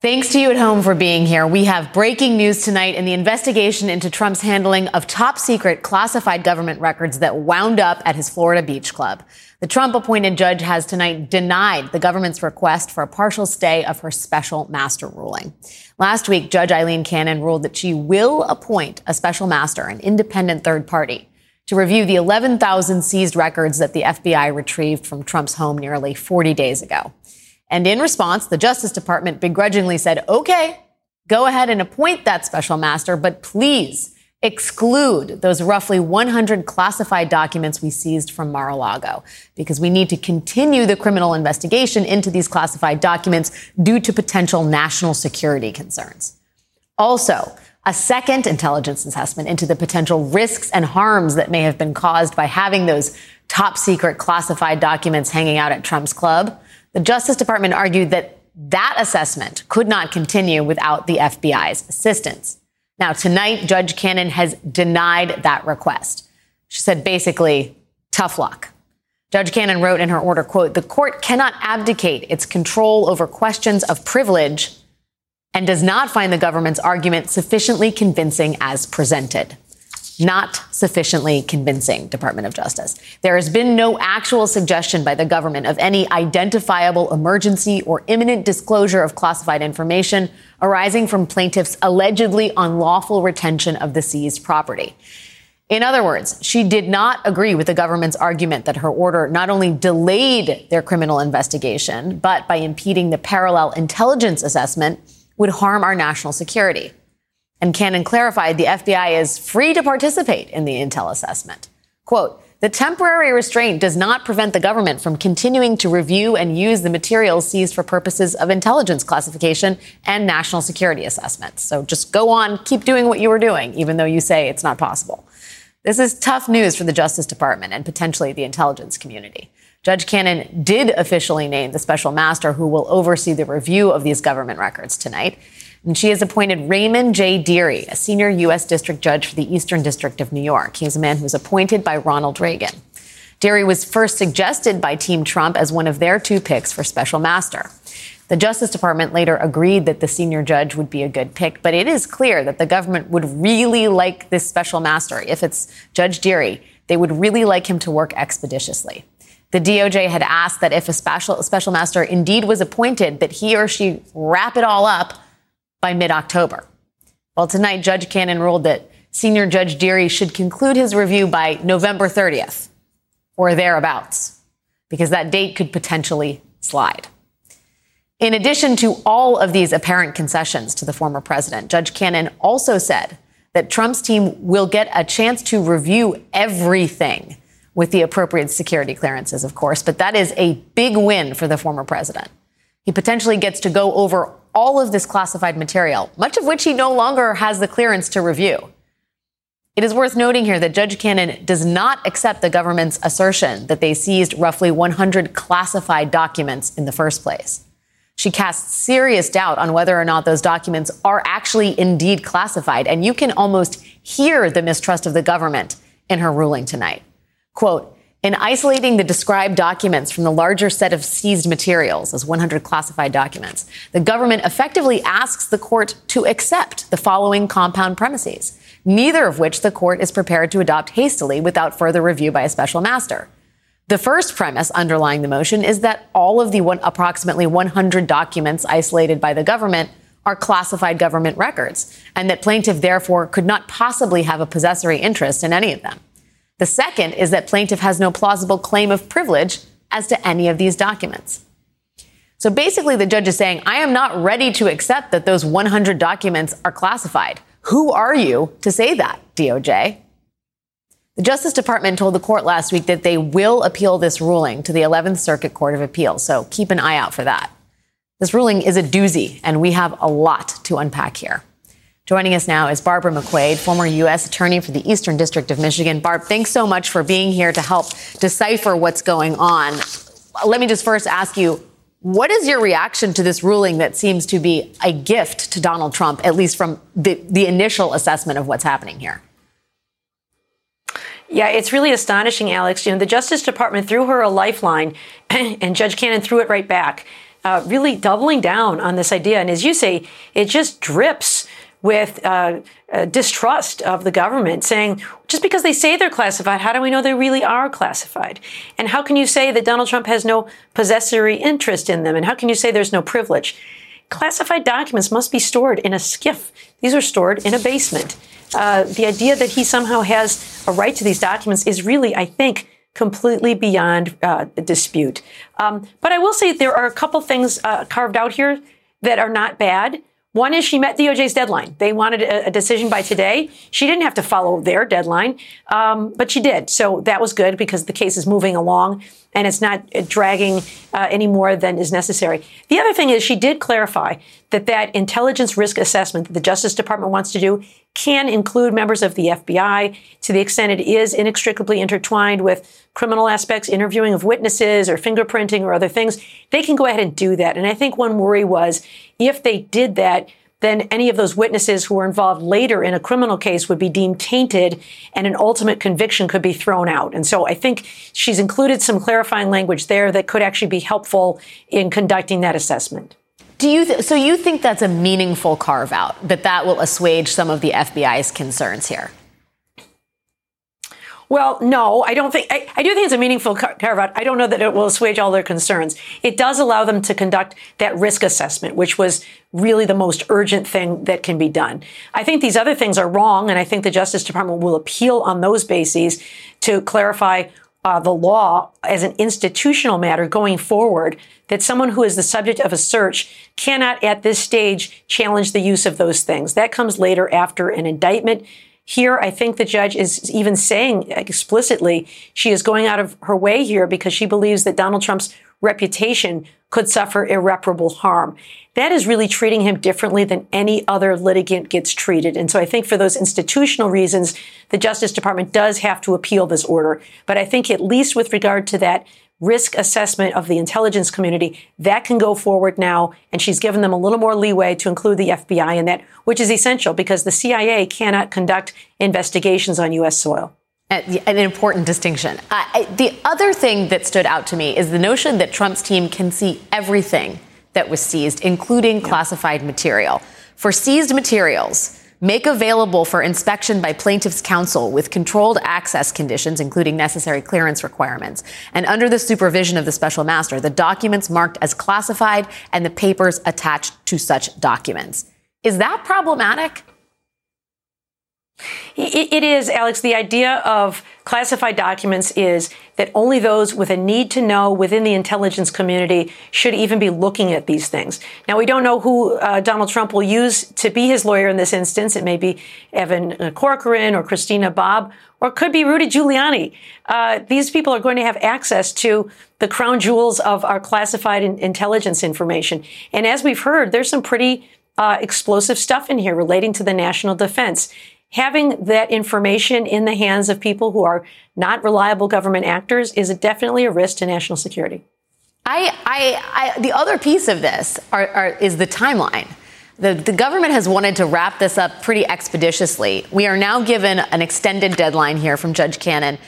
Thanks to you at home for being here. We have breaking news tonight in the investigation into Trump's handling of top secret classified government records that wound up at his Florida beach club. The Trump appointed judge has tonight denied the government's request for a partial stay of her special master ruling. Last week, Judge Eileen Cannon ruled that she will appoint a special master, an independent third party, to review the 11,000 seized records that the FBI retrieved from Trump's home nearly 40 days ago. And in response, the Justice Department begrudgingly said, okay, go ahead and appoint that special master, but please exclude those roughly 100 classified documents we seized from Mar-a-Lago because we need to continue the criminal investigation into these classified documents due to potential national security concerns. Also, a second intelligence assessment into the potential risks and harms that may have been caused by having those top secret classified documents hanging out at Trump's club the Justice Department argued that that assessment could not continue without the FBI's assistance. Now, tonight, Judge Cannon has denied that request. She said basically, tough luck. Judge Cannon wrote in her order, quote, the court cannot abdicate its control over questions of privilege and does not find the government's argument sufficiently convincing as presented not sufficiently convincing, Department of Justice. There has been no actual suggestion by the government of any identifiable emergency or imminent disclosure of classified information arising from plaintiffs' allegedly unlawful retention of the seized property. In other words, she did not agree with the government's argument that her order not only delayed their criminal investigation, but by impeding the parallel intelligence assessment would harm our national security. And Cannon clarified the FBI is free to participate in the intel assessment. Quote, the temporary restraint does not prevent the government from continuing to review and use the materials seized for purposes of intelligence classification and national security assessments. So just go on, keep doing what you were doing, even though you say it's not possible. This is tough news for the Justice Department and potentially the intelligence community. Judge Cannon did officially name the special master who will oversee the review of these government records tonight. And she has appointed Raymond J. Dearie, a senior U.S. district judge for the Eastern District of New York. He's a man who was appointed by Ronald Reagan. Dearie was first suggested by Team Trump as one of their two picks for special master. The Justice Department later agreed that the senior judge would be a good pick, but it is clear that the government would really like this special master. If it's Judge Dearie, they would really like him to work expeditiously. The DOJ had asked that if a special, special master indeed was appointed, that he or she wrap it all up by mid October. Well, tonight, Judge Cannon ruled that Senior Judge Dearie should conclude his review by November 30th or thereabouts, because that date could potentially slide. In addition to all of these apparent concessions to the former president, Judge Cannon also said that Trump's team will get a chance to review everything with the appropriate security clearances, of course, but that is a big win for the former president. He potentially gets to go over all of this classified material, much of which he no longer has the clearance to review. It is worth noting here that Judge Cannon does not accept the government's assertion that they seized roughly 100 classified documents in the first place. She casts serious doubt on whether or not those documents are actually indeed classified, and you can almost hear the mistrust of the government in her ruling tonight. Quote, in isolating the described documents from the larger set of seized materials as 100 classified documents, the government effectively asks the court to accept the following compound premises, neither of which the court is prepared to adopt hastily without further review by a special master. The first premise underlying the motion is that all of the one, approximately 100 documents isolated by the government are classified government records, and that plaintiff therefore could not possibly have a possessory interest in any of them. The second is that plaintiff has no plausible claim of privilege as to any of these documents. So basically, the judge is saying, I am not ready to accept that those 100 documents are classified. Who are you to say that, DOJ? The Justice Department told the court last week that they will appeal this ruling to the 11th Circuit Court of Appeals, so keep an eye out for that. This ruling is a doozy, and we have a lot to unpack here. Joining us now is Barbara McQuade, former U.S. Attorney for the Eastern District of Michigan. Barb, thanks so much for being here to help decipher what's going on. Let me just first ask you what is your reaction to this ruling that seems to be a gift to Donald Trump, at least from the, the initial assessment of what's happening here? Yeah, it's really astonishing, Alex. You know, the Justice Department threw her a lifeline, and Judge Cannon threw it right back. uh, really doubling down on this idea. And as you say, it just drips with uh, uh, distrust of the government, saying just because they say they're classified, how do we know they really are classified? And how can you say that Donald Trump has no possessory interest in them? And how can you say there's no privilege? Classified documents must be stored in a SCIF. These are stored in a basement. Uh, the idea that he somehow has a right to these documents is really, I think, completely beyond uh, dispute. Um, but I will say there are a couple things uh, carved out here that are not bad. One is she met DOJ's deadline. They wanted a, a decision by today. She didn't have to follow their deadline, um, but she did. So that was good because the case is moving along and it's not dragging uh, any more than is necessary. The other thing is she did clarify that that intelligence risk assessment that the Justice Department wants to do can include members of the FBI to the extent it is inextricably intertwined with criminal aspects, interviewing of witnesses or fingerprinting or other things. They can go ahead and do that. And I think one worry was if they did that, then any of those witnesses who were involved later in a criminal case would be deemed tainted and an ultimate conviction could be thrown out. And so I think she's included some clarifying language there that could actually be helpful in conducting that assessment. Do you th- so you think that's a meaningful carve out that that will assuage some of the FBI's concerns here? Well, no, I don't think, I, I do think it's a meaningful carve out. I don't know that it will assuage all their concerns. It does allow them to conduct that risk assessment, which was really the most urgent thing that can be done. I think these other things are wrong, and I think the Justice Department will appeal on those bases to clarify uh, the law as an institutional matter going forward that someone who is the subject of a search cannot at this stage challenge the use of those things. That comes later after an indictment here, I think the judge is even saying explicitly she is going out of her way here because she believes that Donald Trump's reputation could suffer irreparable harm. That is really treating him differently than any other litigant gets treated. And so I think for those institutional reasons, the Justice Department does have to appeal this order. But I think at least with regard to that risk assessment of the intelligence community. That can go forward now. And she's given them a little more leeway to include the FBI in that, which is essential because the CIA cannot conduct investigations on U.S. soil. An important distinction. Uh, the other thing that stood out to me is the notion that Trump's team can see everything that was seized, including yeah. classified material. For seized materials, make available for inspection by plaintiff's counsel with controlled access conditions, including necessary clearance requirements, and under the supervision of the special master, the documents marked as classified and the papers attached to such documents. Is that problematic? It is, Alex. The idea of classified documents is that only those with a need to know within the intelligence community should even be looking at these things. Now, we don't know who uh, Donald Trump will use to be his lawyer in this instance. It may be Evan Corcoran or Christina Bobb, or it could be Rudy Giuliani. Uh, these people are going to have access to the crown jewels of our classified intelligence information. And as we've heard, there's some pretty uh, explosive stuff in here relating to the national defense having that information in the hands of people who are not reliable government actors is definitely a risk to national security. I, I, I the other piece of this are, are, is the timeline. The, the government has wanted to wrap this up pretty expeditiously. We are now given an extended deadline here from Judge Cannon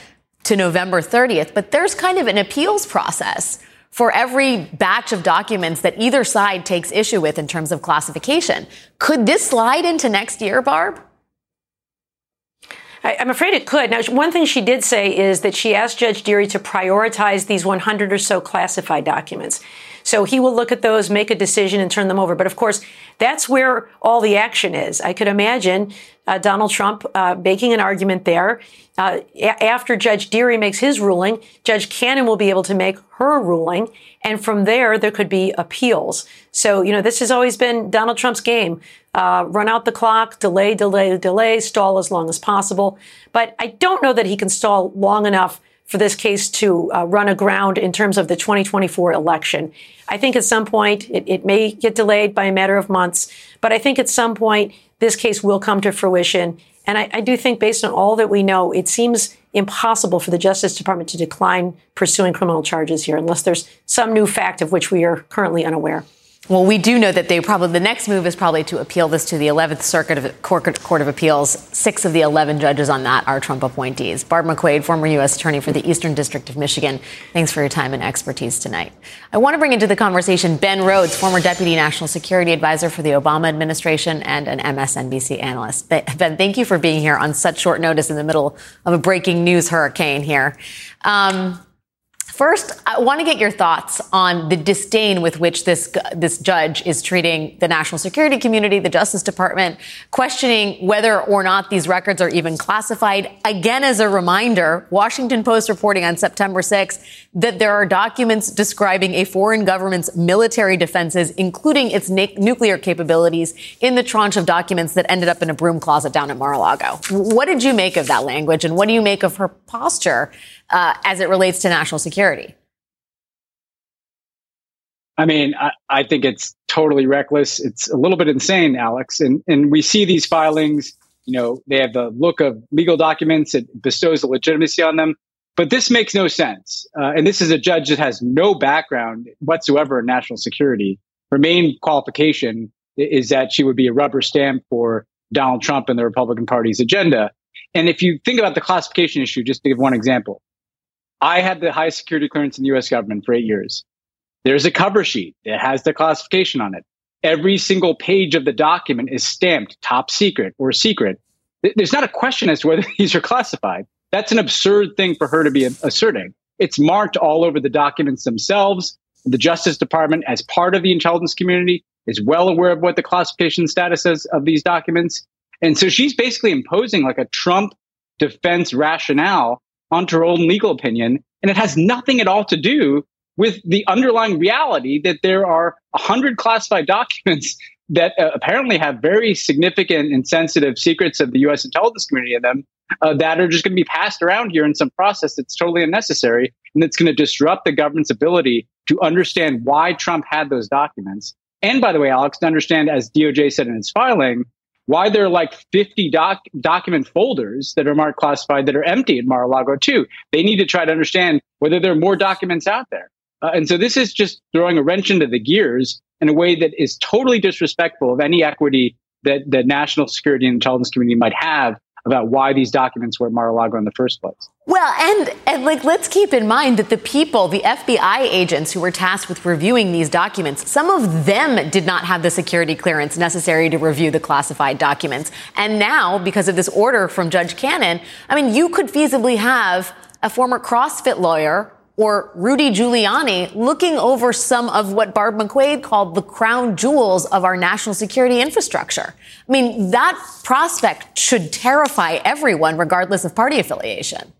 to November 30th, but there's kind of an appeals process for every batch of documents that either side takes issue with in terms of classification. Could this slide into next year, Barb? I, am afraid it could. Now, one thing she did say is that she asked Judge Dearie to prioritize these 100 or so classified documents. So he will look at those, make a decision, and turn them over. But of course, that's where all the action is. I could imagine uh, Donald Trump uh, making an argument there. Uh, a- after Judge Dearie makes his ruling, Judge Cannon will be able to make her ruling. And from there, there could be appeals. So, you know, this has always been Donald Trump's game. Uh, run out the clock, delay, delay, delay, stall as long as possible. But I don't know that he can stall long enough for this case to uh, run aground in terms of the 2024 election. I think at some point it, it, may get delayed by a matter of months, but I think at some point this case will come to fruition. And I, I do think, based on all that we know, it seems impossible for the Justice Department to decline pursuing criminal charges here unless there's some new fact of which we are currently unaware. Well, we do know that they probably the next move is probably to appeal this to the 11th Circuit of Court of Appeals. Six of the 11 judges on that are Trump appointees. Barb McQuade, former U.S. Attorney for the Eastern District of Michigan. Thanks for your time and expertise tonight. I want to bring into the conversation Ben Rhodes, former Deputy National Security Advisor for the Obama administration and an MSNBC analyst. Ben, thank you for being here on such short notice in the middle of a breaking news hurricane here. Um, First, I want to get your thoughts on the disdain with which this this judge is treating the national security community, the Justice Department, questioning whether or not these records are even classified. Again, as a reminder, Washington Post reporting on September 6th that there are documents describing a foreign government's military defenses, including its na- nuclear capabilities, in the tranche of documents that ended up in a broom closet down at Mar-a-Lago. What did you make of that language, and what do you make of her posture uh, as it relates to national security? I mean, I, I, think it's totally reckless. It's a little bit insane, Alex. And and we see these filings. You know, they have the look of legal documents. It bestows a legitimacy on them. But this makes no sense. Uh, and this is a judge that has no background whatsoever in national security. Her main qualification is that she would be a rubber stamp for Donald Trump and the Republican Party's agenda. And if you think about the classification issue, just to give one example, I had the highest security clearance in the US government for eight years. There's a cover sheet that has the classification on it. Every single page of the document is stamped top secret or secret. There's not a question as to whether these are classified. That's an absurd thing for her to be asserting. It's marked all over the documents themselves. The Justice Department, as part of the intelligence community, is well aware of what the classification status is of these documents. And so she's basically imposing like a Trump defense rationale onto her own legal opinion. And it has nothing at all to do with the underlying reality that there are 100 classified documents that uh, apparently have very significant and sensitive secrets of the US intelligence community in them uh, that are just going to be passed around here in some process that's totally unnecessary and that's going to disrupt the government's ability to understand why Trump had those documents. And by the way, Alex, to understand, as DOJ said in its filing, why there are like 50 doc- document folders that are marked classified that are empty at Mar-a-Lago too. They need to try to understand whether there are more documents out there. Uh, and so this is just throwing a wrench into the gears in a way that is totally disrespectful of any equity that the national security and intelligence community might have about why these documents were at Mar-a-Lago in the first place. Well, and, and like let's keep in mind that the people, the FBI agents who were tasked with reviewing these documents, some of them did not have the security clearance necessary to review the classified documents. And now, because of this order from Judge Cannon, I mean, you could feasibly have a former CrossFit lawyer or Rudy Giuliani looking over some of what Barb McQuade called the crown jewels of our national security infrastructure. I mean, that prospect should terrify everyone, regardless of party affiliation.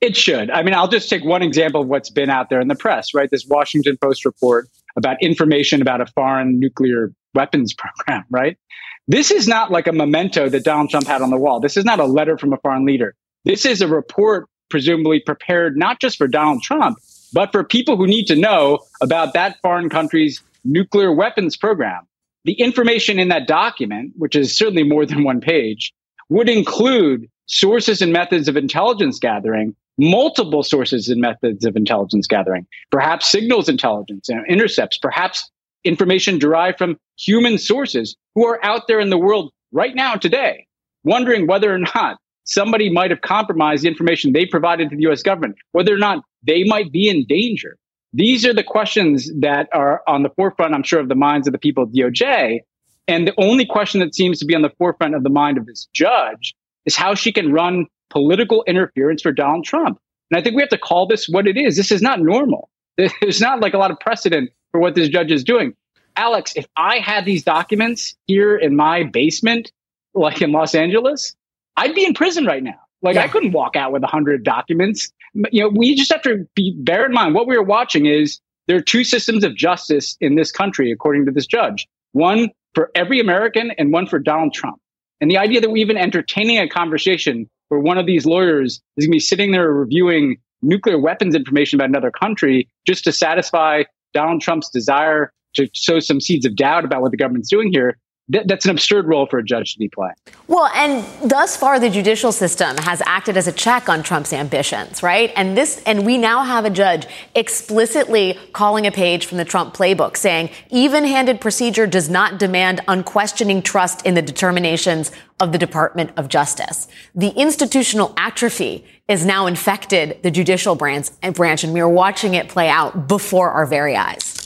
It should. I mean, I'll just take one example of what's been out there in the press, right? This Washington Post report about information about a foreign nuclear weapons program, right? This is not like a memento that Donald Trump had on the wall. This is not a letter from a foreign leader. This is a report presumably prepared not just for Donald Trump, but for people who need to know about that foreign country's nuclear weapons program. The information in that document, which is certainly more than one page, would include sources and methods of intelligence gathering, multiple sources and methods of intelligence gathering, perhaps signals intelligence and intercepts, perhaps information derived from human sources who are out there in the world right now today, wondering whether or not somebody might have compromised the information they provided to the US government, whether or not they might be in danger. These are the questions that are on the forefront, I'm sure, of the minds of the people at DOJ. And the only question that seems to be on the forefront of the mind of this judge is how she can run political interference for Donald Trump. And I think we have to call this what it is. This is not normal. There's not like a lot of precedent for what this judge is doing. Alex, if I had these documents here in my basement, like in Los Angeles, I'd be in prison right now. Like yeah. I couldn't walk out with a hundred documents. You know, we just have to be bear in mind what we are watching is there are two systems of justice in this country, according to this judge. One for every American and one for Donald Trump. And the idea that we're even entertaining a conversation where one of these lawyers is going to be sitting there reviewing nuclear weapons information about another country just to satisfy Donald Trump's desire to sow some seeds of doubt about what the government's doing here th- that's an absurd role for a judge to be playing. Well, and thus far, the judicial system has acted as a check on Trump's ambitions, right? And this, and we now have a judge explicitly calling a page from the Trump playbook, saying even-handed procedure does not demand unquestioning trust in the determinations of the Department of Justice. The institutional atrophy is now infected the judicial branch, branch and we are watching it play out before our very eyes.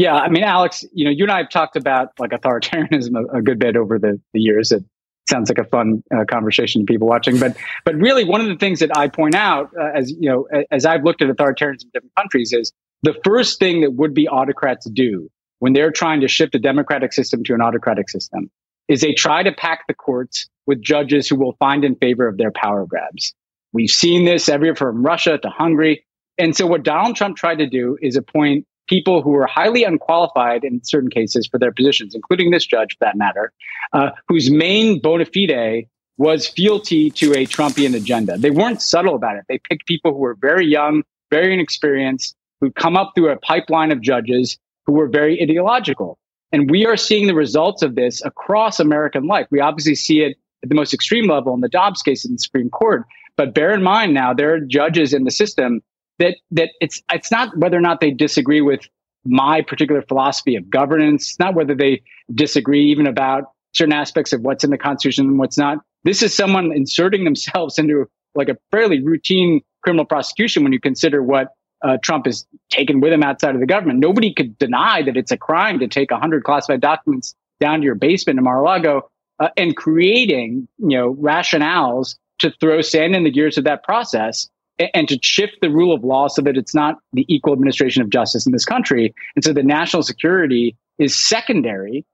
Yeah, I mean, Alex, you know, you and I have talked about like authoritarianism a, a good bit over the, the years. It sounds like a fun uh, conversation to people watching, but but really, one of the things that I point out, uh, as you know, as I've looked at authoritarianism in different countries, is the first thing that would be autocrats do when they're trying to shift a democratic system to an autocratic system is they try to pack the courts with judges who will find in favor of their power grabs. We've seen this everywhere from Russia to Hungary. And so what Donald Trump tried to do is appoint people who were highly unqualified in certain cases for their positions, including this judge, for that matter, uh, whose main bona fide was fealty to a Trumpian agenda. They weren't subtle about it. They picked people who were very young, very inexperienced, who'd come up through a pipeline of judges who were very ideological. And we are seeing the results of this across American life. We obviously see it at the most extreme level in the Dobbs case in the Supreme Court. But bear in mind now, there are judges in the system that that it's it's not whether or not they disagree with my particular philosophy of governance. Not whether they disagree even about certain aspects of what's in the Constitution and what's not. This is someone inserting themselves into like a fairly routine criminal prosecution when you consider what uh, Trump has taken with him outside of the government. Nobody could deny that it's a crime to take 100 classified documents down to your basement in Mar-a-Lago uh, and creating, you know, rationales to throw sand in the gears of that process and to shift the rule of law so that it's not the equal administration of justice in this country. And so the national security is secondary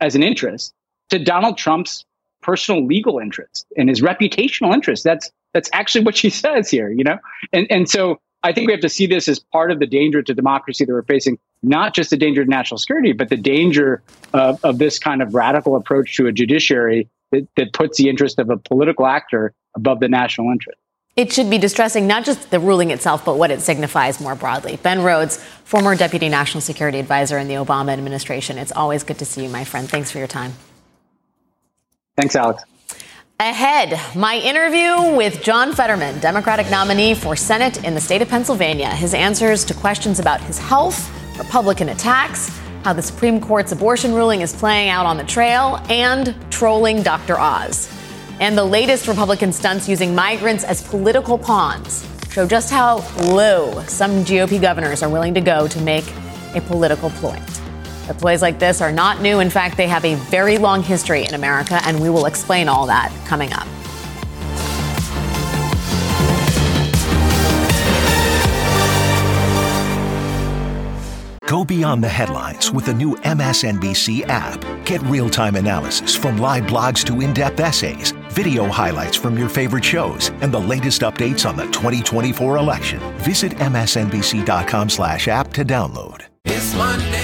as an interest to Donald Trump's personal legal interest and his reputational interest. That's that's actually what she says here, you know? And and so I think we have to see this as part of the danger to democracy that we're facing, not just the danger to national security, but the danger of, of this kind of radical approach to a judiciary that, that puts the interest of a political actor above the national interest. It should be distressing, not just the ruling itself, but what it signifies more broadly. Ben Rhodes, former Deputy National Security Advisor in the Obama administration. It's always good to see you, my friend. Thanks for your time. Thanks, Alex. Ahead, my interview with John Fetterman, Democratic nominee for Senate in the state of Pennsylvania. His answers to questions about his health, Republican attacks, how the Supreme Court's abortion ruling is playing out on the trail, and trolling Dr. Oz and the latest Republican stunts using migrants as political pawns show just how low some GOP governors are willing to go to make a political ploy. The ploys like this are not new. In fact, they have a very long history in America, and we will explain all that coming up. Go beyond the headlines with the new MSNBC app. Get real time analysis from live blogs to in depth essays, video highlights from your favorite shows, and the latest updates on the 2024 election. Visit MSNBC.com slash app to download. It's Monday.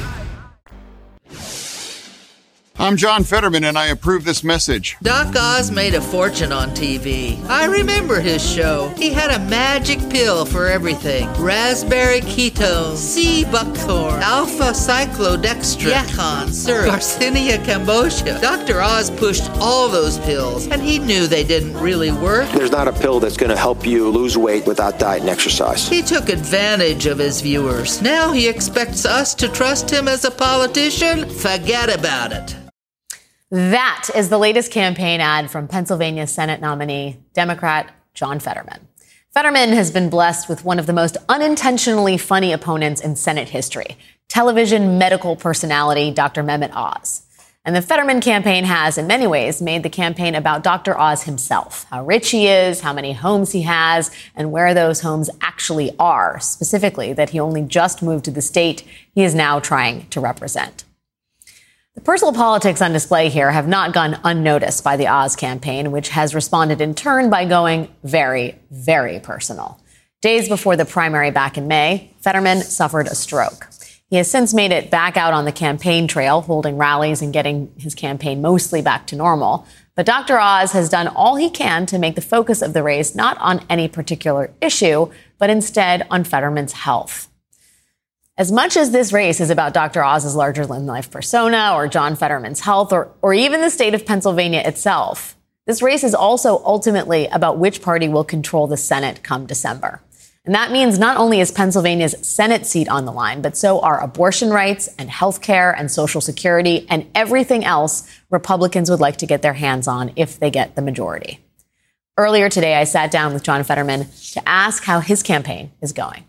I'm John Fetterman, and I approve this message. Doc Oz made a fortune on TV. I remember his show. He had a magic pill for everything raspberry ketone, sea buckthorn, alpha cyclodextrin, yacon syrup, Garcinia cambogia. Dr. Oz pushed all those pills, and he knew they didn't really work. There's not a pill that's going to help you lose weight without diet and exercise. He took advantage of his viewers. Now he expects us to trust him as a politician? Forget about it. That is the latest campaign ad from Pennsylvania Senate nominee, Democrat John Fetterman. Fetterman has been blessed with one of the most unintentionally funny opponents in Senate history television medical personality Dr. Mehmet Oz. And the Fetterman campaign has, in many ways, made the campaign about Dr. Oz himself how rich he is, how many homes he has, and where those homes actually are, specifically, that he only just moved to the state he is now trying to represent. The personal politics on display here have not gone unnoticed by the Oz campaign, which has responded in turn by going very, very personal. Days before the primary back in May, Fetterman suffered a stroke. He has since made it back out on the campaign trail, holding rallies and getting his campaign mostly back to normal. But Dr. Oz has done all he can to make the focus of the race not on any particular issue, but instead on Fetterman's health. As much as this race is about Dr. Oz's larger than life persona or John Fetterman's health or, or even the state of Pennsylvania itself, this race is also ultimately about which party will control the Senate come December. And that means not only is Pennsylvania's Senate seat on the line, but so are abortion rights and health care and Social Security and everything else Republicans would like to get their hands on if they get the majority. Earlier today, I sat down with John Fetterman to ask how his campaign is going.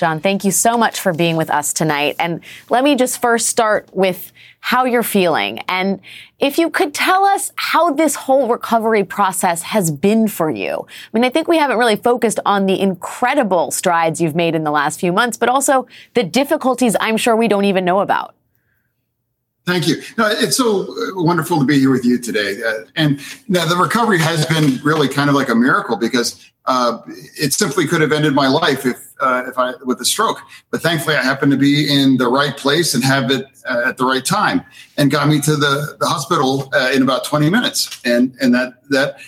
John, thank you so much for being with us tonight. And let me just first start with how you're feeling. And if you could tell us how this whole recovery process has been for you. I mean, I think we haven't really focused on the incredible strides you've made in the last few months, but also the difficulties I'm sure we don't even know about. Thank you. No, it's so wonderful to be here with you today. Uh, and now the recovery has been really kind of like a miracle because uh, it simply could have ended my life if uh, if I with a stroke. But thankfully, I happened to be in the right place and have it uh, at the right time, and got me to the the hospital uh, in about 20 minutes, and and that that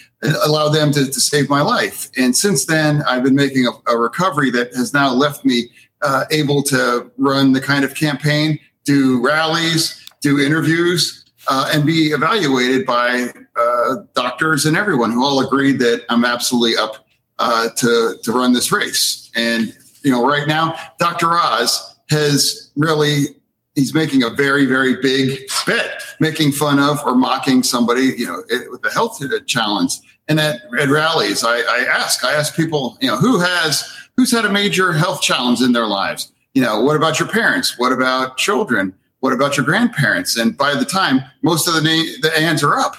allowed them to, to save my life. And since then, I've been making a, a recovery that has now left me uh, able to run the kind of campaign, do rallies, do interviews, uh, and be evaluated by uh, doctors and everyone who all agreed that I'm absolutely up uh, to to run this race. And you know, right now, Dr. Oz has really he's making a very very big bet, making fun of or mocking somebody, you know, with a health challenge. And at, at rallies, I, I ask, I ask people, you know, who has who's had a major health challenge in their lives? You know, what about your parents? What about children? What about your grandparents? And by the time most of the na- the hands are up,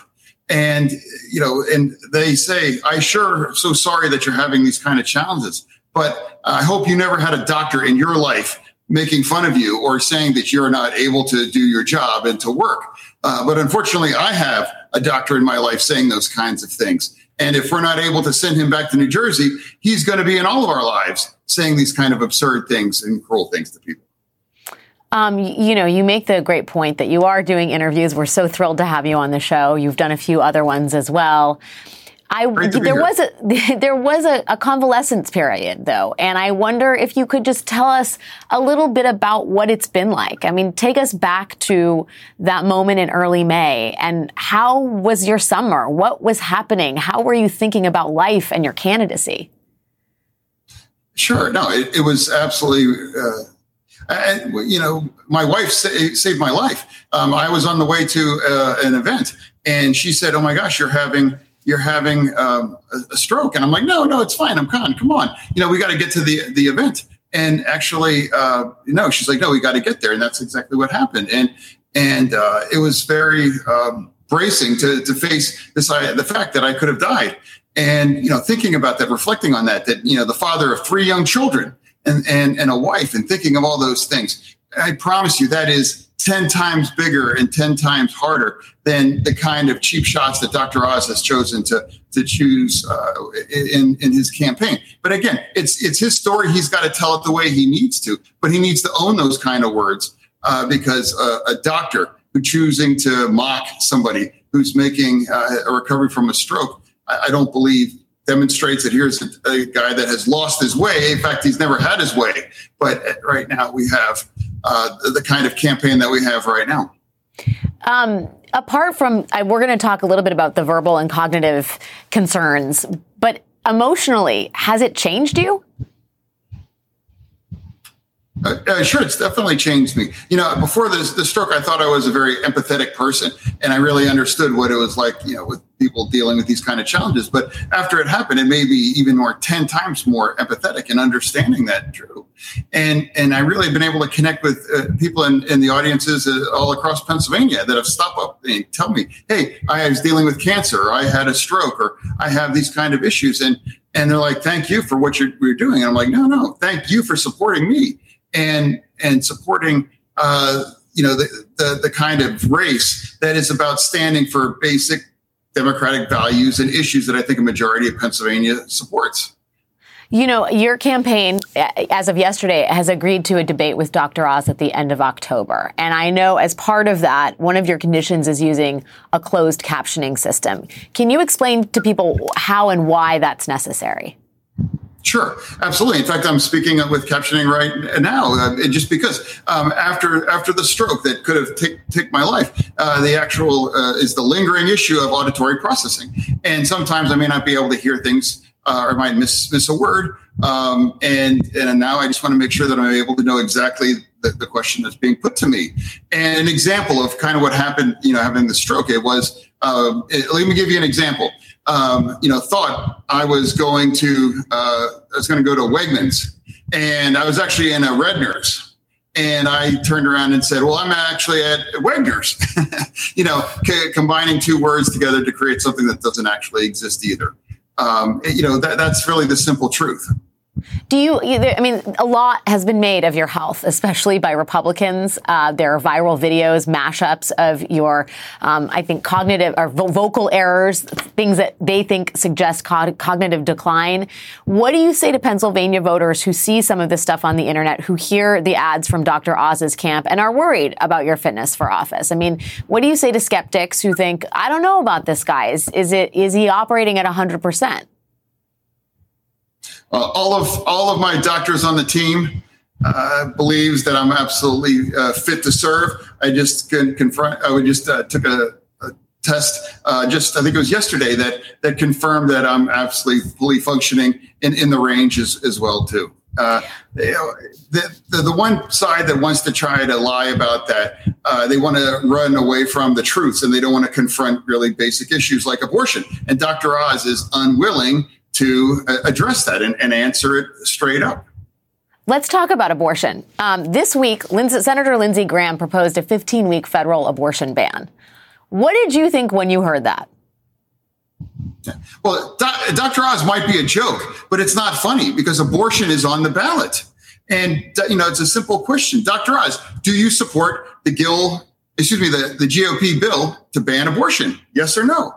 and you know, and they say, "I sure so sorry that you're having these kind of challenges." But I hope you never had a doctor in your life making fun of you or saying that you're not able to do your job and to work. Uh, but unfortunately, I have a doctor in my life saying those kinds of things. And if we're not able to send him back to New Jersey, he's going to be in all of our lives saying these kind of absurd things and cruel things to people. Um, you know, you make the great point that you are doing interviews. We're so thrilled to have you on the show. You've done a few other ones as well. I there was a there was a, a, convalescence period though, and I wonder if you could just tell us a little bit about what it's been like. I mean, take us back to that moment in early May, and how was your summer? What was happening? How were you thinking about life and your candidacy? Sure, no, it, it was absolutely. Uh, and you know, my wife sa- saved my life. Um, I was on the way to uh, an event, and she said, "Oh my gosh, you're having." you're having um, a, stroke. And I'm like, no, no, it's fine. I'm con. Come on. You know, we got to get to the, the event. And actually, uh, no, she's like, no, we got to get there. And that's exactly what happened. And, and uh, it was very um, bracing to, to face this, uh, the fact that I could have died. And, you know, thinking about that, reflecting on that, that, you know, the father of three young children and, and, and a wife and thinking of all those things, I promise you that is 10 times bigger and 10 times harder than the kind of cheap shots that Dr. Oz has chosen to, to choose uh, in, in his campaign. But again, it's, it's his story. He's got to tell it the way he needs to, but he needs to own those kind of words uh, because uh, a doctor who choosing to mock somebody who's making uh, a recovery from a stroke, I, I don't believe demonstrates that here's a, a, guy that has lost his way. In fact, he's never had his way. But right now we have uh, the kind of campaign that we have right now. Um, apart from, we're going to talk a little bit about the verbal and cognitive concerns, but emotionally, has it changed you? Uh, uh, sure, it's definitely changed me. You know, before this the stroke, I thought I was a very empathetic person, and I really understood what it was like. You know, with people dealing with these kind of challenges. But after it happened, it made me even more ten times more empathetic and understanding that Drew. And and I really have been able to connect with uh, people in, in the audiences uh, all across Pennsylvania that have stopped up and tell me, "Hey, I was dealing with cancer, or I had a stroke, or I have these kind of issues," and and they're like, "Thank you for what you're, you're doing." And I'm like, "No, no, thank you for supporting me." And and supporting uh, you know, the, the, the kind of race that is about standing for basic democratic values and issues that I think a majority of Pennsylvania supports. You know, your campaign, as of yesterday, has agreed to a debate with Dr. Oz at the end of October. And I know as part of that, one of your conditions is using a closed captioning system. Can you explain to people how and why that's necessary? Sure, absolutely. In fact, I'm speaking with captioning right now, uh, just because um, after after the stroke that could have taken my life, uh, the actual uh, is the lingering issue of auditory processing, and sometimes I may not be able to hear things uh, or might miss miss a word, um, and and now I just want to make sure that I'm able to know exactly the, the question that's being put to me. And an example of kind of what happened, you know, having the stroke, it was. Um, it, let me give you an example um, you know, thought I was going to, uh, I was going to go to Wegmans, and I was actually in a Redner's, and I turned around and said, "Well, I'm actually at Wegner's," you know, c- combining two words together to create something that doesn't actually exist either. Um, you know, that, that's really the simple truth. Do you, I mean, a lot has been made of your health, especially by Republicans. Uh, there are viral videos, mashups of your, um, I think, cognitive or vocal errors, things that they think suggest co- cognitive decline. What do you say to Pennsylvania voters who see some of this stuff on the internet, who hear the ads from Dr. Oz's camp and are worried about your fitness for office? I mean, what do you say to skeptics who think, I don't know about this guy? Is, is it, is he operating at 100%? Uh, all of all of my doctors on the team uh, believes that I'm absolutely uh, fit to serve. I just can confront. I would just uh, took a, a test uh, just I think it was yesterday that that confirmed that I'm absolutely fully functioning in in the range as, as well too. Uh, the, the, the one side that wants to try to lie about that, they want to run away from the truths and they don't want to confront really basic issues like abortion. And Dr. Oz is unwilling to uh, address that and, and answer it straight up. Let's talk about abortion. Um, this week, Lindsey, Senator Lindsey Graham proposed a 15 week federal abortion ban. What did you think when you heard that? Well, Do- Dr. Oz might be a joke, but it's not funny because abortion is on the ballot. And, you know, it's a simple question. Dr. Oz, do you support the Gill, excuse me, the, the GOP bill to ban abortion? Yes or no?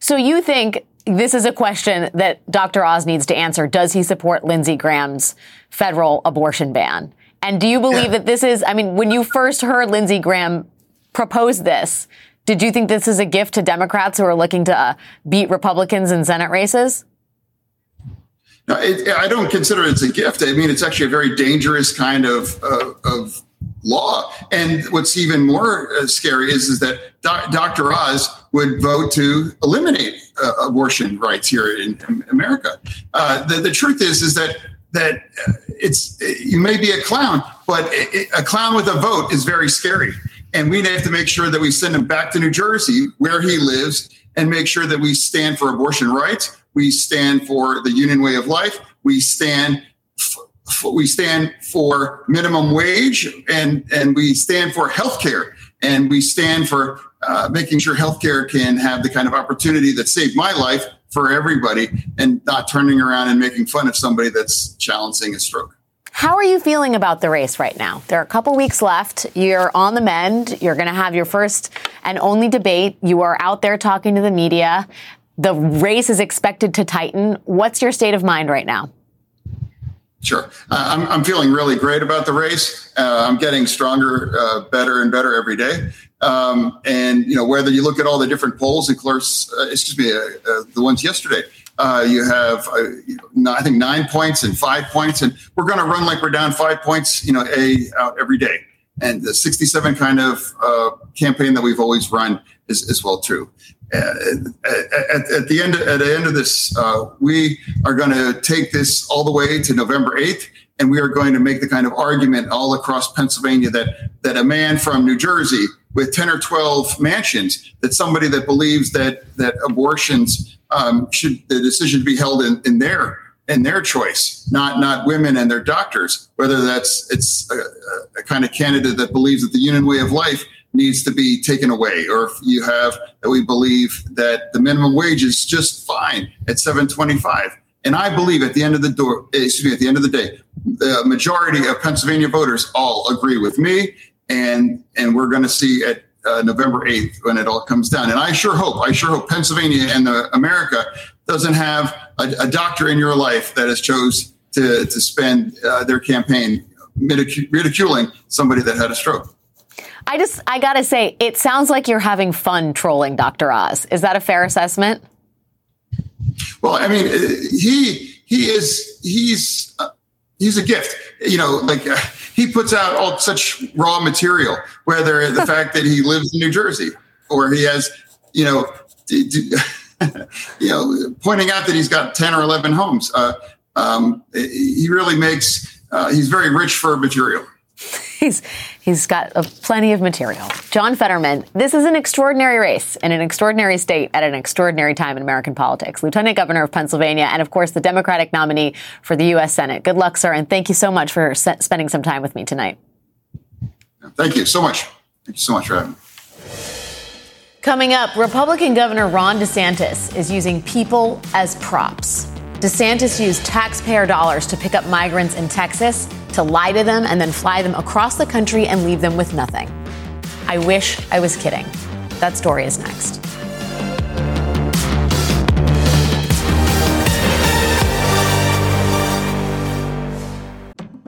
So you think this is a question that Dr. Oz needs to answer. Does he support Lindsey Graham's federal abortion ban? And do you believe yeah. that this is, I mean, when you first heard Lindsey Graham propose this, did you think this is a gift to Democrats who are looking to uh, beat Republicans in Senate races? No, it, I don't consider it as a gift. I mean, it's actually a very dangerous kind of, uh, of law. And what's even more uh, scary is, is that Dr. Oz would vote to eliminate uh, abortion rights here in, America. Uh, the, the truth is, is that that uh, it's you may be a clown, but a clown with a vote is very scary. And we have to make sure that we send him back to New Jersey, where he lives, and make sure that we stand for abortion rights. We stand for the union way of life. We stand we stand for minimum wage and, and we stand for health care and we stand for uh, making sure healthcare can have the kind of opportunity that saved my life for everybody and not turning around and making fun of somebody that's challenging a stroke. How are you feeling about the race right now? There are a couple weeks left. You're on the mend. You're going to have your first and only debate. You are out there talking to the media. The race is expected to tighten. What's your state of mind right now? Sure. Uh, I'm, I'm feeling really great about the race. Uh, I'm getting stronger, uh, better and better every day. Um, and, you know, whether you look at all the different polls, of course, uh, excuse me, uh, uh, the ones yesterday, you have, I think nine points and five points, and we're going to run like we're down five points, you know, a out every day. And the 67 kind of campaign that we've always run is, is well true. At, at, the end at the end of this, uh, we are going to take this all the way to November 8th, and we are going to make the kind of argument all across Pennsylvania that that a man from New Jersey with 10 or 12 mansions, that somebody that believes that that abortions um, should the decision be held in, in their in their choice, not not women and their doctors. Whether that's it's a, a kind of candidate that believes that the union way of life needs to be taken away, or if you have that we believe that the minimum wage is just fine at 725, And I believe at the end of the door, excuse me, at the end of the day, the majority of Pennsylvania voters all agree with me, and and we're going to see at uh, November 8th when it all comes down. And I sure hope, I sure hope Pennsylvania and the America doesn't have a, a doctor in your life that has chose to, to spend uh, their campaign ridiculing somebody that had a stroke. I just, I gotta say, it sounds like you're having fun trolling Dr. Oz. Is that a fair assessment? Well, I mean, he he is he's uh, he's a gift. You know, like uh, he puts out all such raw material. Whether the fact that he lives in New Jersey or he has, you know, d- d- you know, pointing out that he's got ten or eleven homes. Uh, um, he really makes. Uh, he's very rich for material. he's he's got a, plenty of material. John Fetterman, this is an extraordinary race in an extraordinary state at an extraordinary time in American politics. Lieutenant Governor of Pennsylvania, and of course the Democratic nominee for the U.S. Senate. Good luck, sir, and thank you so much for se- spending some time with me tonight. Thank you so much. Thank you so much for having me. Coming up, Republican Governor Ron DeSantis is using people as props. DeSantis used taxpayer dollars to pick up migrants in Texas, to lie to them, and then fly them across the country and leave them with nothing. I wish I was kidding. That story is next.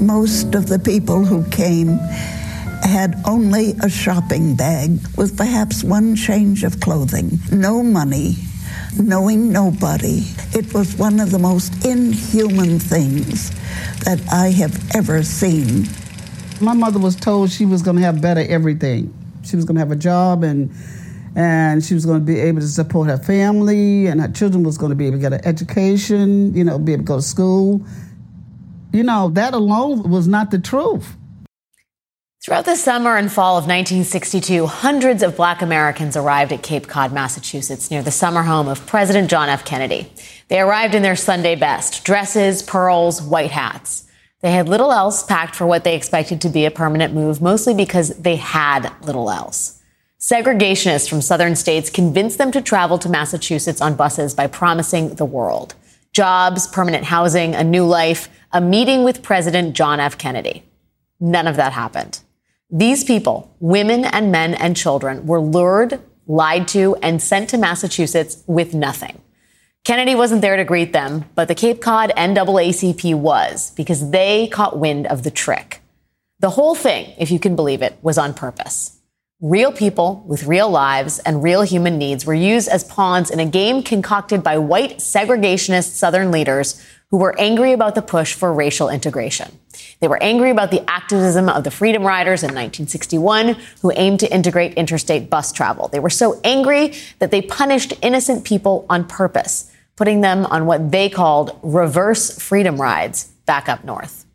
Most of the people who came had only a shopping bag with perhaps one change of clothing, no money, knowing nobody. It was one of the most inhuman things that I have ever seen. My mother was told she was going to have better everything. She was going to have a job and and she was going to be able to support her family and her children was going to be able to get an education, you know, be able to go to school. You know, that alone was not the truth. Throughout the summer and fall of 1962, hundreds of black Americans arrived at Cape Cod, Massachusetts, near the summer home of President John F. Kennedy. They arrived in their Sunday best dresses, pearls, white hats. They had little else packed for what they expected to be a permanent move, mostly because they had little else. Segregationists from southern states convinced them to travel to Massachusetts on buses by promising the world jobs, permanent housing, a new life, a meeting with President John F. Kennedy. None of that happened. These people, women and men and children, were lured, lied to, and sent to Massachusetts with nothing. Kennedy wasn't there to greet them, but the Cape Cod NAACP was because they caught wind of the trick. The whole thing, if you can believe it, was on purpose. Real people with real lives and real human needs were used as pawns in a game concocted by white segregationist Southern leaders who were angry about the push for racial integration. They were angry about the activism of the Freedom Riders in 1961 who aimed to integrate interstate bus travel. They were so angry that they punished innocent people on purpose, putting them on what they called reverse freedom rides back up north.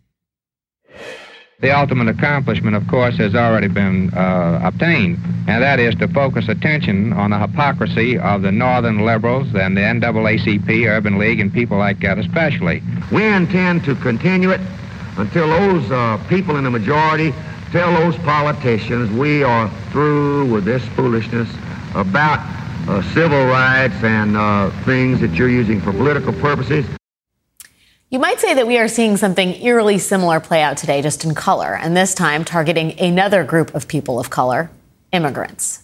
The ultimate accomplishment, of course, has already been uh, obtained, and that is to focus attention on the hypocrisy of the Northern liberals and the NAACP, Urban League, and people like that especially. We intend to continue it until those uh, people in the majority tell those politicians we are through with this foolishness about uh, civil rights and uh, things that you're using for political purposes. You might say that we are seeing something eerily similar play out today, just in color, and this time targeting another group of people of color immigrants.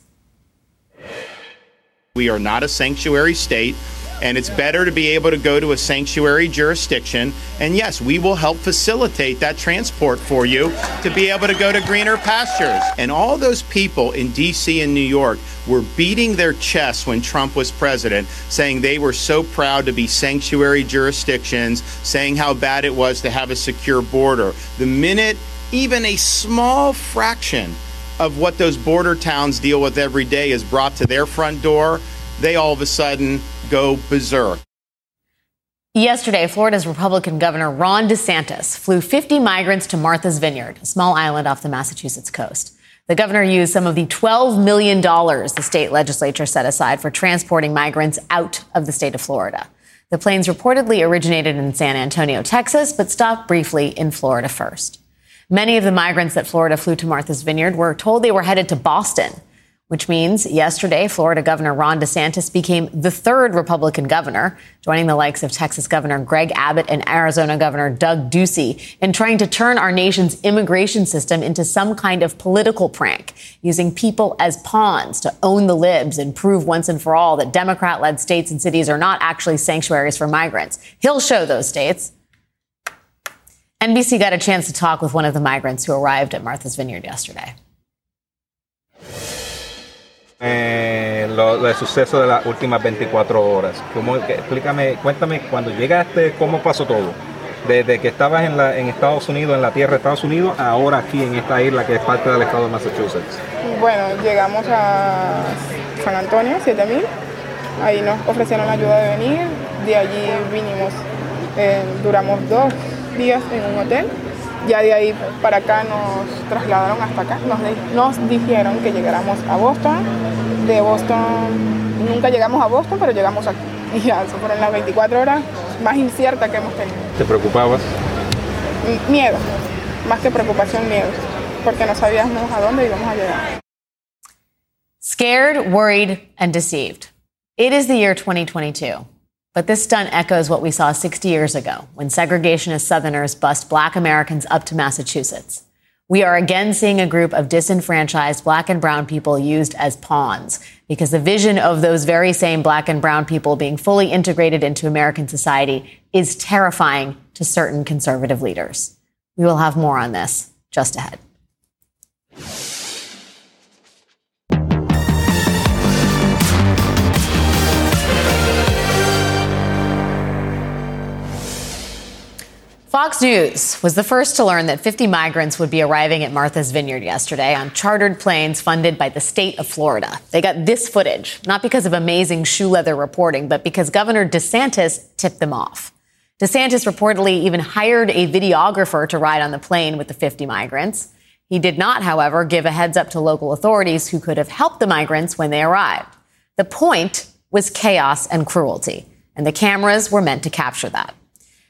We are not a sanctuary state. And it's better to be able to go to a sanctuary jurisdiction. And yes, we will help facilitate that transport for you to be able to go to greener pastures. And all those people in D.C. and New York were beating their chests when Trump was president, saying they were so proud to be sanctuary jurisdictions, saying how bad it was to have a secure border. The minute even a small fraction of what those border towns deal with every day is brought to their front door, they all of a sudden go berserk. Yesterday, Florida's Republican Governor Ron DeSantis flew 50 migrants to Martha's Vineyard, a small island off the Massachusetts coast. The governor used some of the $12 million the state legislature set aside for transporting migrants out of the state of Florida. The planes reportedly originated in San Antonio, Texas, but stopped briefly in Florida first. Many of the migrants that Florida flew to Martha's Vineyard were told they were headed to Boston, which means yesterday, Florida Governor Ron DeSantis became the third Republican governor, joining the likes of Texas Governor Greg Abbott and Arizona Governor Doug Ducey in trying to turn our nation's immigration system into some kind of political prank, using people as pawns to own the libs and prove once and for all that Democrat led states and cities are not actually sanctuaries for migrants. He'll show those states. NBC got a chance to talk with one of the migrants who arrived at Martha's Vineyard yesterday. Eh, lo, el suceso de las últimas 24 horas. ¿Cómo, explícame, cuéntame, cuando llegaste, ¿cómo pasó todo? Desde que estabas en, la, en Estados Unidos, en la tierra de Estados Unidos, ahora aquí en esta isla que es parte del estado de Massachusetts. Bueno, llegamos a San Antonio, 7000. Ahí nos ofrecieron la ayuda de venir. De allí vinimos, eh, duramos dos días en un hotel. Ya de ahí para acá nos trasladaron hasta acá. Nos, nos dijeron que llegáramos a Boston. De Boston nunca llegamos a Boston, pero llegamos aquí. Y ya, eso fueron las 24 horas más inciertas que hemos tenido. ¿Te preocupabas? Miedo, más que preocupación, miedo, porque no sabíamos a dónde íbamos a llegar. Scared, worried, and deceived. It is the year 2022. But this stunt echoes what we saw 60 years ago when segregationist Southerners bused black Americans up to Massachusetts. We are again seeing a group of disenfranchised black and brown people used as pawns because the vision of those very same black and brown people being fully integrated into American society is terrifying to certain conservative leaders. We will have more on this just ahead. Fox News was the first to learn that 50 migrants would be arriving at Martha's Vineyard yesterday on chartered planes funded by the state of Florida. They got this footage, not because of amazing shoe leather reporting, but because Governor DeSantis tipped them off. DeSantis reportedly even hired a videographer to ride on the plane with the 50 migrants. He did not, however, give a heads up to local authorities who could have helped the migrants when they arrived. The point was chaos and cruelty, and the cameras were meant to capture that.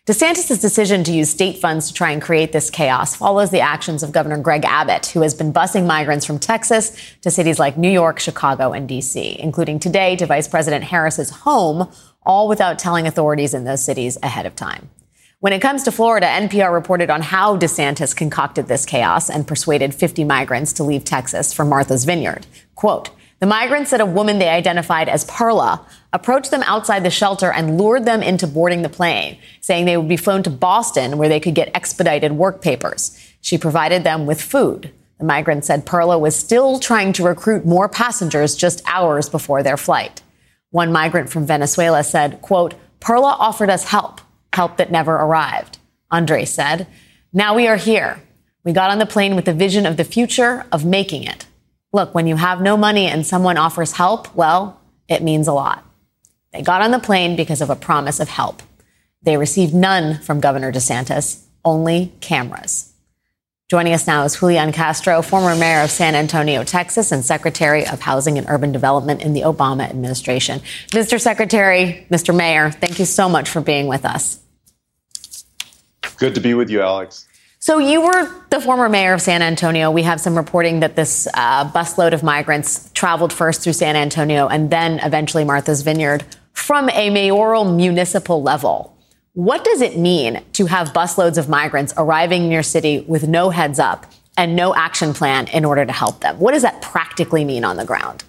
DeSantis' decision to use state funds to try and create this chaos follows the actions of Governor Greg Abbott, who has been busing migrants from Texas to cities like New York, Chicago, and D.C., including today to Vice President Harris's home, all without telling authorities in those cities ahead of time. When it comes to Florida, NPR reported on how DeSantis concocted this chaos and persuaded 50 migrants to leave Texas for Martha's Vineyard. Quote, the migrants said a woman they identified as Perla approached them outside the shelter and lured them into boarding the plane, saying they would be flown to Boston where they could get expedited work papers. She provided them with food. The migrant said Perla was still trying to recruit more passengers just hours before their flight. One migrant from Venezuela said, quote, Perla offered us help, help that never arrived. Andre said, now we are here. We got on the plane with the vision of the future of making it. Look, when you have no money and someone offers help, well, it means a lot. They got on the plane because of a promise of help. They received none from Governor DeSantis, only cameras. Joining us now is Julian Castro, former mayor of San Antonio, Texas, and Secretary of Housing and Urban Development in the Obama administration. Mr. Secretary, Mr. Mayor, thank you so much for being with us. Good to be with you, Alex. So you were the former mayor of San Antonio. We have some reporting that this uh, busload of migrants traveled first through San Antonio and then eventually Martha's Vineyard from a mayoral municipal level. What does it mean to have busloads of migrants arriving in your city with no heads up and no action plan in order to help them? What does that practically mean on the ground?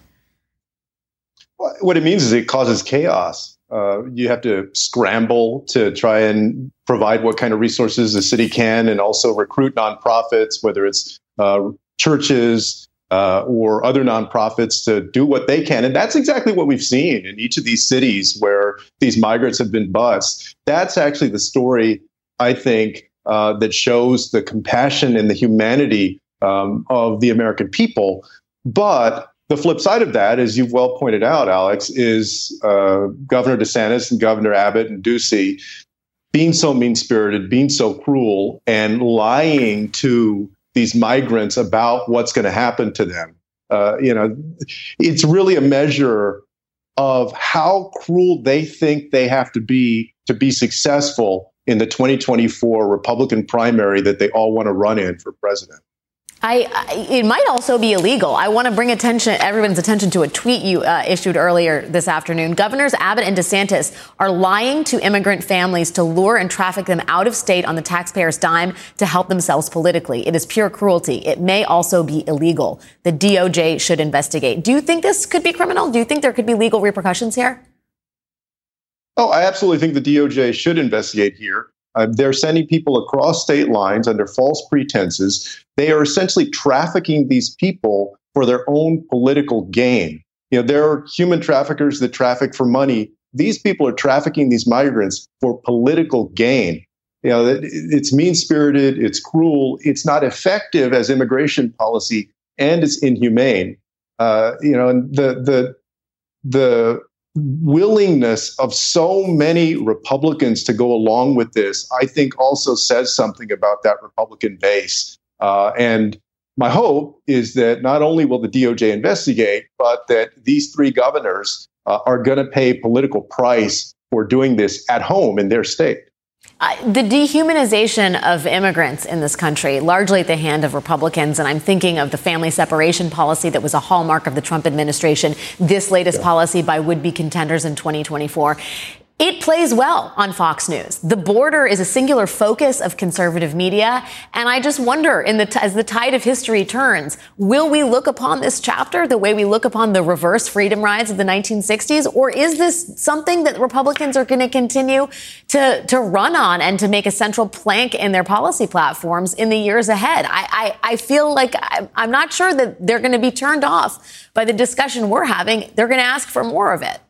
What it means is it causes chaos. uh, you have to scramble to try and provide what kind of resources the city can, and also recruit nonprofits, whether it's uh, churches uh, or other nonprofits, to do what they can. And that's exactly what we've seen in each of these cities where these migrants have been bused. That's actually the story, I think, uh, that shows the compassion and the humanity um, of the American people. But the flip side of that, as you've well pointed out, Alex, is uh, Governor DeSantis and Governor Abbott and Ducey being so mean spirited, being so cruel, and lying to these migrants about what's going to happen to them. Uh, you know, it's really a measure of how cruel they think they have to be to be successful in the 2024 Republican primary that they all want to run in for president. I, I, it might also be illegal. I want to bring attention, everyone's attention to a tweet you uh, issued earlier this afternoon. Governors Abbott and DeSantis are lying to immigrant families to lure and traffic them out of state on the taxpayer's dime to help themselves politically. It is pure cruelty. It may also be illegal. The DOJ should investigate. Do you think this could be criminal? Do you think there could be legal repercussions here? Oh, I absolutely think the DOJ should investigate here. Uh, they're sending people across state lines under false pretenses. They are essentially trafficking these people for their own political gain. You know, there are human traffickers that traffic for money. These people are trafficking these migrants for political gain. You know, it's mean spirited, it's cruel, it's not effective as immigration policy, and it's inhumane. Uh, you know, and the the the willingness of so many Republicans to go along with this, I think also says something about that Republican base. Uh, and my hope is that not only will the DOJ investigate, but that these three governors uh, are going to pay political price for doing this at home in their state. Uh, the dehumanization of immigrants in this country, largely at the hand of Republicans, and I'm thinking of the family separation policy that was a hallmark of the Trump administration, this latest yeah. policy by would be contenders in 2024. It plays well on Fox News. The border is a singular focus of conservative media. And I just wonder, the t- as the tide of history turns, will we look upon this chapter the way we look upon the reverse freedom rides of the 1960s? Or is this something that Republicans are going to continue to, to run on and to make a central plank in their policy platforms in the years ahead? I, I, I feel like I'm not sure that they're going to be turned off by the discussion we're having. They're going to ask for more of it.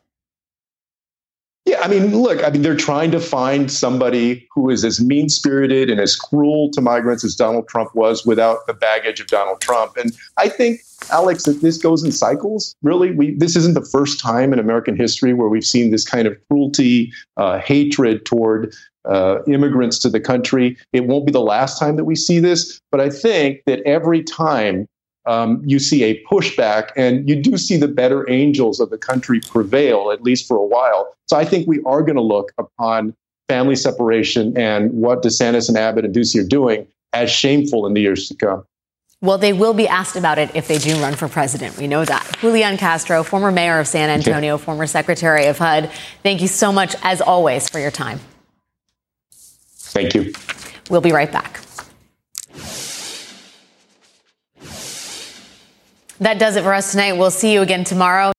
Yeah, I mean, look, I mean, they're trying to find somebody who is as mean spirited and as cruel to migrants as Donald Trump was without the baggage of Donald Trump. And I think, Alex, that this goes in cycles. Really, we this isn't the first time in American history where we've seen this kind of cruelty, uh, hatred toward uh, immigrants to the country. It won't be the last time that we see this, but I think that every time um, you see a pushback, and you do see the better angels of the country prevail, at least for a while. So I think we are going to look upon family separation and what DeSantis and Abbott and Ducey are doing as shameful in the years to come. Well, they will be asked about it if they do run for president. We know that. Julian Castro, former mayor of San Antonio, okay. former secretary of HUD, thank you so much, as always, for your time. Thank you. We'll be right back. That does it for us tonight. We'll see you again tomorrow.